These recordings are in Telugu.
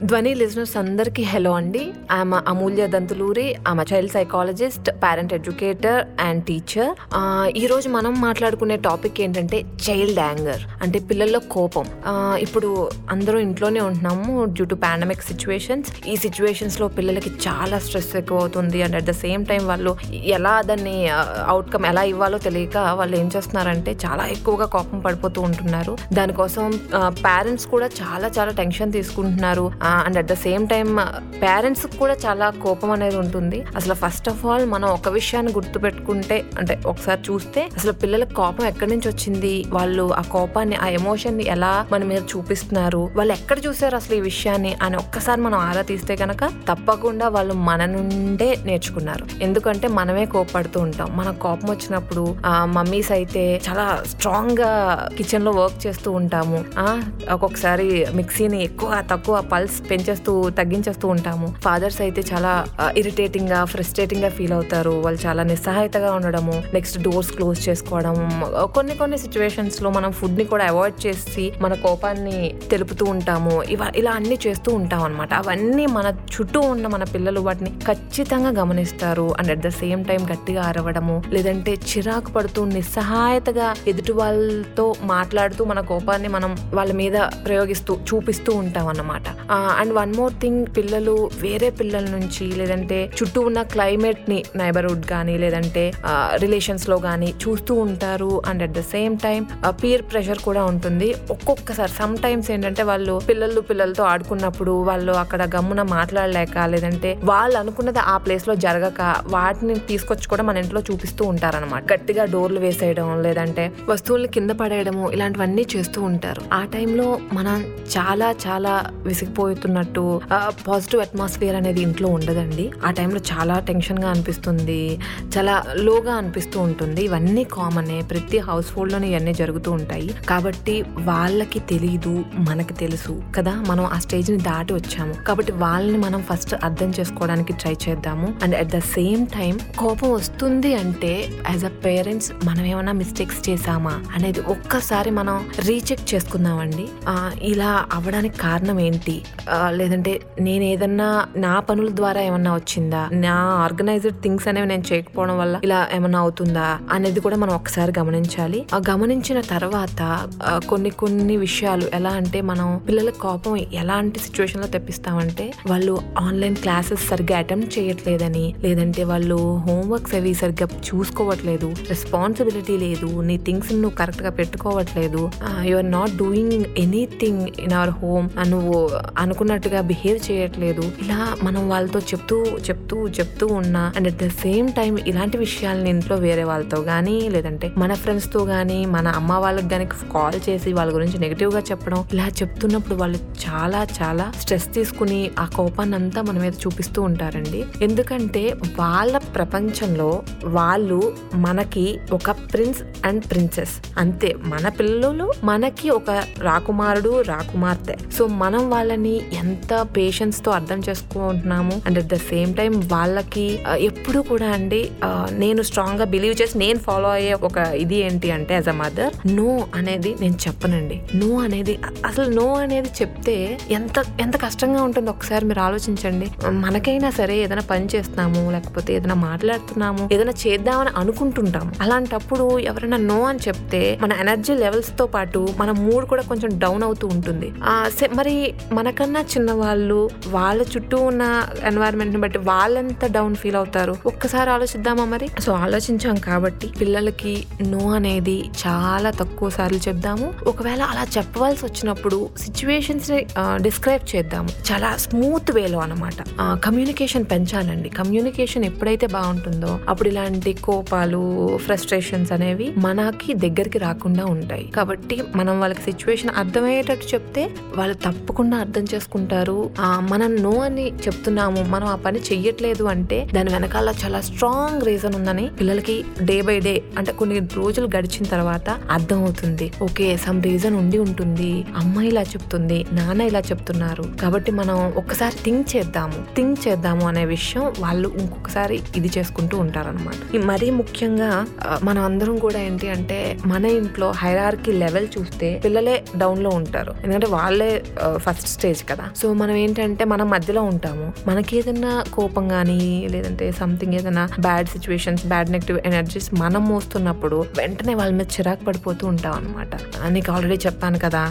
ధ్వని లిజనర్స్ అందరికీ హలో అండి. ఆమె అమూల్య దంతులూరి ఆమె child psychologist parent educator and teacher ఈరోజు మనం మాట్లాడుకునే టాపిక్ ఏంటంటే చైల్డ్ యాంగర్ అంటే పిల్లల్లో కోపం. ఇప్పుడు అందరూ ఇంట్లోనే ఉంటున్నాము డ్యూ టు పాండమిక్ సిచ్యువేషన్స్ ఈ సిచ్యువేషన్స్లో పిల్లలకి చాలా స్ట్రెస్ ఎక్కువ అవుతుంది and at the same time వాళ్ళు ఎలా దాన్ని అవుట్కమ్ ఎలా ఇవ్వాలో తెలియక వాళ్ళు ఏం చేస్తున్నారంటే చాలా ఎక్కువగా కోపం పడిపోతూ ఉంటున్నారు. దానికోసం పేరెంట్స్ కూడా చాలా చాలా టెన్షన్ తీసుకుంటున్నారు. And at the same time parents కూడా చాలా కోపం అనేది ఉంటుంది. అసలు ఫస్ట్ ఆఫ్ ఆల్ మనం ఒక విషయాన్ని గుర్తుపెట్టుకుంటే అంటే ఒకసారి చూస్తే అసలు పిల్లల కోపం ఎక్కడి నుంచి వచ్చింది? వాళ్ళు ఆ కోపాన్ని ఆ ఎమోషన్ని ఎలా మన మీద చూపిస్తున్నారు? వాళ్ళు ఎక్కడ చూసారు అసలు ఈ విషయాన్ని? అని ఒక్కసారి మనం ఆరా తీస్తే కనుక తప్పకుండా వాళ్ళు మన నుండే నేర్చుకున్నారు. ఎందుకంటే మనమే కోపడుతూ ఉంటాం. మన కోపం వచ్చినప్పుడు ఆ మమ్మీస్ అయితే చాలా స్ట్రాంగ్గా కిచెన్లో వర్క్ చేస్తూ ఉంటాము. ఆ ఒక్కొక్కసారి మిక్సీని ఎక్కువ తక్కువ పల్స్ పెంచేస్తూ తగ్గించేస్తూ ఉంటాము. ఫాదర్స్ అయితే చాలా ఇరిటేటింగ్గా ఫ్రస్ట్రేటింగ్గా ఫీల్ అవుతారు. వాళ్ళు చాలా నిస్సహాయతగా ఉండడము నెక్స్ట్ డోర్స్ క్లోజ్ చేసుకోవడం కొన్ని కొన్ని సిచ్యువేషన్స్లో మనం ఫుడ్ని కూడా అవాయిడ్ చేసి మన కోపాన్ని తెలుపుతూ ఉంటాము. ఇవ ఇలా అన్ని చేస్తూ ఉంటాం అనమాట అవన్నీ మన చుట్టూ ఉన్న మన పిల్లలు వాటిని ఖచ్చితంగా గమనిస్తారు. And at the same time గట్టిగా అరవడము లేదంటే చిరాకు పడుతూ నిస్సహాయతగా ఎదుటి వాళ్ళతో మాట్లాడుతూ మన కోపాన్ని మనం వాళ్ళ మీద ప్రయోగిస్తూ చూపిస్తూ ఉంటాం అన్నమాట. అండ్ వన్ మోర్ థింగ్ పిల్లలు వేరే పిల్లల నుంచి లేదంటే చుట్టూ ఉన్న క్లైమేట్ని నైబర్హుడ్ కానీ లేదంటే రిలేషన్స్లో కానీ చూస్తూ ఉంటారు. And at the same time peer pressure కూడా ఉంటుంది. ఒక్కొక్కసారి సమ్ టైమ్స్ ఏంటంటే వాళ్ళు పిల్లలు పిల్లలతో ఆడుకున్నప్పుడు వాళ్ళు అక్కడ గమ్మున మాట్లాడలేక లేదంటే వాళ్ళు అనుకున్నది ఆ ప్లేస్లో జరగక వాటిని తీసుకొచ్చి కూడా మన ఇంట్లో చూపిస్తూ ఉంటారన్నమాట. గట్టిగా డోర్లు వేసేయడం లేదంటే వస్తువుల్ని కింద పడేయడము ఇలాంటివన్నీ చేస్తూ ఉంటారు. ఆ టైంలో మనం చాలా చాలా విసిగిపోతున్నట్టు పాజిటివ్ అట్మాస్ఫియర్ అనేది ఇంట్లో ఉండదండి. ఆ టైంలో చాలా టెన్షన్గా అనిపిస్తుంది. చాలా లోగా అనిపిస్తూ ఉంటుంది. ఇవన్నీ కామనే ప్రతి హౌస్ హోల్డ్లోనే ఇవన్నీ జరుగుతూ ఉంటాయి. కాబట్టి వాళ్ళకి తెలియదు మనకి తెలుసు కదా. మనం ఆ స్టేజ్ని దాటి వచ్చాము. కాబట్టి వాళ్ళని మనం ఫస్ట్ అర్థం చేసుకోవడానికి ట్రై చేద్దాము. And at the same time కోపం వస్తుంది అంటే యాజ్ అ పేరెంట్స్ మనం ఏమైనా మిస్టేక్స్ చేసామా అనేది ఒక్కసారి మనం రీచెక్ చేసుకుందామండి. ఇలా అవ్వడానికి కారణం ఏంటి? లేదంటే నేను ఏదన్నా నా పనుల ద్వారా ఏమన్నా వచ్చిందా? నా ఆర్గనైజ్డ్ థింగ్స్ అనేవి నేను చేయకపోవడం వల్ల ఇలా ఏమన్నా అవుతుందా? అనేది కూడా మనం ఒకసారి గమనించాలి. ఆ గమనించిన తర్వాత కొన్ని కొన్ని విషయాలు ఎలా అంటే మనం పిల్లల కోపం ఎలాంటి సిచ్యువేషన్లో తెప్పిస్తామంటే వాళ్ళు ఆన్లైన్ క్లాసెస్ సరిగ్గా అటెంప్ట్ చేయట్లేదని లేదంటే వాళ్ళు హోంవర్క్స్ అవి సరిగ్గా చూసుకోవట్లేదు రెస్పాన్సిబిలిటీ లేదు నీ థింగ్స్ నువ్వు కరెక్ట్గా పెట్టుకోవట్లేదు you are not doing anything in our home నువ్వు అను అనుకున్నట్టుగా బిహేవ్ చేయట్లేదు. ఇలా మనం వాళ్ళతో చెప్తూ చెప్తూ చెప్తూ ఉన్నా and at the same time ఇలాంటి విషయాలని ఇంట్లో వేరే వాళ్ళతో కానీ లేదంటే మన ఫ్రెండ్స్తో మన అమ్మ వాళ్ళకి కానీ కాల్ చేసి వాళ్ళ గురించి నెగిటివ్గా చెప్పడం ఇలా చెప్తున్నప్పుడు వాళ్ళు చాలా చాలా స్ట్రెస్ తీసుకుని ఆ కోపాన్ని అంతా మన మీద చూపిస్తూ ఉంటారండి. ఎందుకంటే వాళ్ళ ప్రపంచంలో వాళ్ళు మనకి ఒక ప్రిన్స్ అండ్ ప్రిన్సెస్. అంతే మన పిల్లలు మనకి ఒక రాకుమారుడు రాకుమార్తె. సో మనం వాళ్ళని ఎంత పేషెన్స్తో అర్థం చేసుకుంటున్నాము. And at the same time వాళ్ళకి ఎప్పుడు కూడా అండి నేను స్ట్రాంగ్గా బిలీవ్ చేసి నేను ఫాలో అయ్యే ఒక ఇది ఏంటి అంటే యాజ్ అ మదర్ నో అనేది నేను చెప్పనండి. నో అనేది అసలు నో అనేది చెప్తే ఎంత ఎంత కష్టంగా ఉంటుందో ఒకసారి మీరు ఆలోచించండి. మనకైనా సరే ఏదైనా పని చేస్తున్నాము లేకపోతే ఏదైనా మాట్లాడుతున్నాము ఏదైనా చేద్దామని అనుకుంటుంటాము. అలాంటప్పుడు ఎవరైనా నో అని చెప్తే మన ఎనర్జీ లెవెల్స్తో పాటు మన మూడ్ కూడా కొంచెం డౌన్ అవుతూ ఉంటుంది. మరి మనకన్నా చిన్న వాళ్ళు వాళ్ళ చుట్టూ ఉన్న ఎన్వైరన్మెంట్ని బట్టి వాళ్ళంత డౌన్ ఫీల్ అవుతారు? ఒక్కసారి ఆలోచిద్దామా మరి? సో ఆలోచించాం కాబట్టి పిల్లలకి నో అనేది చాలా తక్కువ సార్లు చెప్దాము. ఒకవేళ అలా చెప్పవలసి వచ్చినప్పుడు సిచ్యువేషన్స్ని డిస్క్రైబ్ చేద్దాము. చాలా స్మూత్ వేలో అనమాట కమ్యూనికేషన్ పెంచాలండి. కమ్యూనికేషన్ ఎప్పుడైతే బాగుంటుందో అప్పుడు ఇలాంటి కోపాలు ఫ్రస్ట్రేషన్స్ అనేవి మనకి దగ్గరికి రాకుండా ఉంటాయి. కాబట్టి మనం వాళ్ళకి సిచ్యువేషన్ అర్థమయ్యేటట్టు చెప్తే వాళ్ళు తప్పకుండా అర్థం చేసుకుంటారు. మనం నో అని చెప్తున్నాము మనం ఆ పని చెయ్యట్లేదు అంటే దాని వెనకాల చాలా స్ట్రాంగ్ రీజన్ ఉందని పిల్లలకి డే బై డే అంటే కొన్ని రోజులు గడిచిన తర్వాత అర్థం అవుతుంది. ఓకే సమ్ రీజన్ ఉండి ఉంటుంది. అమ్మ ఇలా చెప్తుంది నాన్న ఇలా చెప్తున్నారు. కాబట్టి మనం ఒక్కసారి థింక్ చేద్దాము. థింక్ చేద్దాము అనే విషయం వాళ్ళు ఇంకొకసారి ఇది చేసుకుంటూ ఉంటారనమాట మరీ ముఖ్యంగా మనం అందరం కూడా ఏంటి అంటే మన ఇంట్లో హైరార్కి లెవెల్ చూస్తే పిల్లలే డౌన్లో ఉంటారు. ఎందుకంటే వాళ్ళే ఫస్ట్ స్టేజ్ కదా. సో మనం ఏంటంటే మనం మధ్యలో ఉంటాము. మనకి ఏదైనా కోపం కానీ లేదంటే సంథింగ్ ఏదైనా bad situations bad negative energies మనం మోస్తున్నప్పుడు వెంటనే వాళ్ళ మీద చిరాకు పడిపోతూ ఉంటాం అనమాట నీకు ఆల్రెడీ చెప్పాను కదా.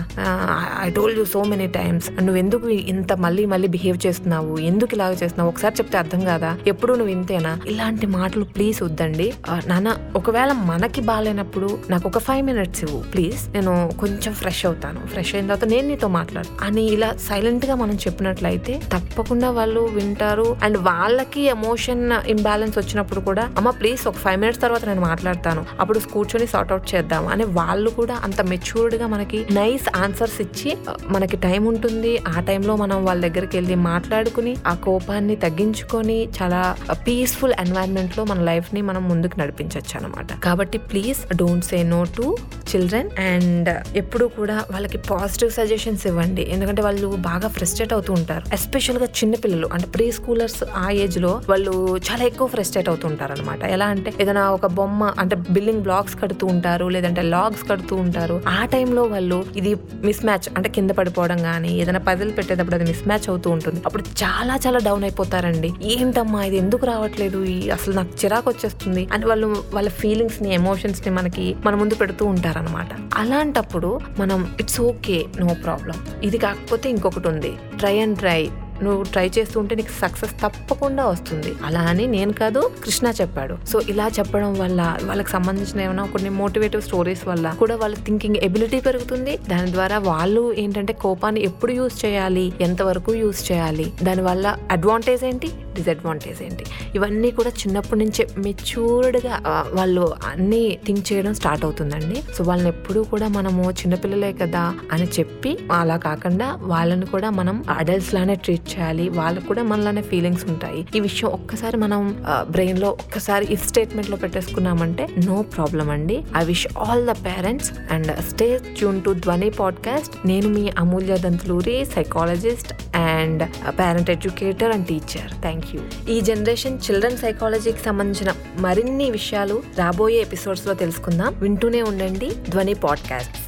I told you so many times నువ్వు ఎందుకు ఇంత మళ్ళీ మళ్ళీ బిహేవ్ చేస్తున్నావు? ఎందుకు ఇలాగ చేస్తున్నావు? ఒకసారి చెప్తే అర్థం కాదా? ఎప్పుడు నువ్వు ఇంతేనా? ఇలాంటి మాటలు ప్లీజ్ వద్దండి. నాన్న ఒకవేళ మనకి బాగాలేనప్పుడు నాకు ఒక ఫైవ్ మినిట్స్ ఇవ్వు. ప్లీజ్ నేను కొంచెం ఫ్రెష్ అవుతాను. ఫ్రెష్ అయిన తర్వాత నేను నీతో మాట్లాడు అని ఇలా సైలెంట్ గా మనం చెప్పినట్లయితే తప్పకుండా వాళ్ళు వింటారు. అండ్ వాళ్ళకి ఎమోషన్ ఇంబ్యాలెన్స్ వచ్చినప్పుడు కూడా అమ్మ ప్లీజ్ ఒక ఫైవ్ మినిట్స్ తర్వాత నేను మాట్లాడతాను. అప్పుడు కూర్చొని సార్ట్ అవుట్ చేద్దాం. అని వాళ్ళు కూడా అంత మెచ్యూర్డ్గా మనకి నైస్ ఆన్సర్స్ ఇచ్చి మనకి టైం ఉంటుంది. ఆ టైంలో మనం వాళ్ళ దగ్గరికి వెళ్ళి మాట్లాడుకుని ఆ కోపాన్ని తగ్గించుకొని చాలా పీస్ఫుల్ ఎన్వైరన్మెంట్లో మన లైఫ్ని మనం ముందుకు నడిపించవచ్చు అనమాట కాబట్టి please don't say no to children and ఎప్పుడు కూడా వాళ్ళకి పాజిటివ్ సజెషన్స్ ఇవ్వండి. ఎందుకంటే వాళ్ళు బాగా బాగా ఫ్రస్ట్రేట్ అవుతూ ఉంటారు. ఎస్పెషల్గా చిన్న పిల్లలు అంటే ప్రీ స్కూలర్స్ ఆ ఏజ్లో వాళ్ళు చాలా ఎక్కువ ఫ్రస్ట్రేట్ అవుతూ ఉంటారు అనమాట ఎలా అంటే ఏదైనా ఒక బొమ్మ అంటే బిల్డింగ్ బ్లాక్స్ కడుతూ ఉంటారు లేదంటే లాగ్స్ కడుతూ ఉంటారు. ఆ టైంలో వాళ్ళు ఇది మిస్ మ్యాచ్ అంటే కింద పడిపోవడం కానీ ఏదైనా పదిలు పెట్టేటప్పుడు అది మిస్ మ్యాచ్ అవుతూ ఉంటుంది. అప్పుడు చాలా చాలా డౌన్ అయిపోతారండి. ఏంటమ్మా ఇది ఎందుకు రావట్లేదు? ఈ అసలు నాకు చిరాకు వచ్చేస్తుంది. అని వాళ్ళు వాళ్ళ ఫీలింగ్స్ని ఎమోషన్స్ని మనకి మన ముందు పెడుతూ ఉంటారనమాట అలాంటప్పుడు మనం ఇట్స్ ఓకే నో ప్రాబ్లం ఇది కాకపోతే ఇంకొకటి ఉంటుంది. ట్రై అండ్ ట్రై నువ్వు ట్రై చేస్తూ ఉంటే నీకు సక్సెస్ తప్పకుండా వస్తుంది. అలా అని నేను కాదు కృష్ణ చెప్పాడు. సో ఇలా చెప్పడం వల్ల వాళ్ళకి సంబంధించిన ఏమైనా కొన్ని మోటివేటివ్ స్టోరీస్ వల్ల కూడా వాళ్ళ థింకింగ్ ఎబిలిటీ పెరుగుతుంది. దాని ద్వారా వాళ్ళు ఏంటంటే కోపాన్ని ఎప్పుడు యూజ్ చేయాలి? ఎంతవరకు యూజ్ చేయాలి? దాని వల్ల అడ్వాంటేజ్ ఏంటి? డిసడ్వాంటేజ్ ఏంటి? ఇవన్నీ కూడా చిన్నప్పటి నుంచే మెచ్యూర్డ్గా వాళ్ళు అన్నీ థింక్ చేయడం స్టార్ట్ అవుతుందండి. సో వాళ్ళని ఎప్పుడూ కూడా మనము చిన్నపిల్లలే కదా అని చెప్పి అలా కాకుండా వాళ్ళని కూడా మనం అడల్ట్స్ లానే ట్రీట్ చేయాలి. వాళ్ళకు కూడా మనలానే ఫీలింగ్స్ ఉంటాయి. ఈ విషయం ఒక్కసారి మనం బ్రెయిన్లో ఒక్కసారి ఇఫ్ స్టేట్మెంట్లో పెట్టేసుకున్నామంటే నో ప్రాబ్లం అండి. I wish all the parents and stay tune to Dhvani podcast నేను మీ Amulya Dantuluri psychologist and parent educator and teacher thank you. ఈ జనరేషన్ చిల్డ్రన్ సైకాలజీకి సంబంధించిన మరిన్ని విషయాలు రాబోయే ఎపిసోడ్స్లో తెలుసుకుందాం. వింటూనే ఉండండి ధ్వని పాడ్కాస్ట్.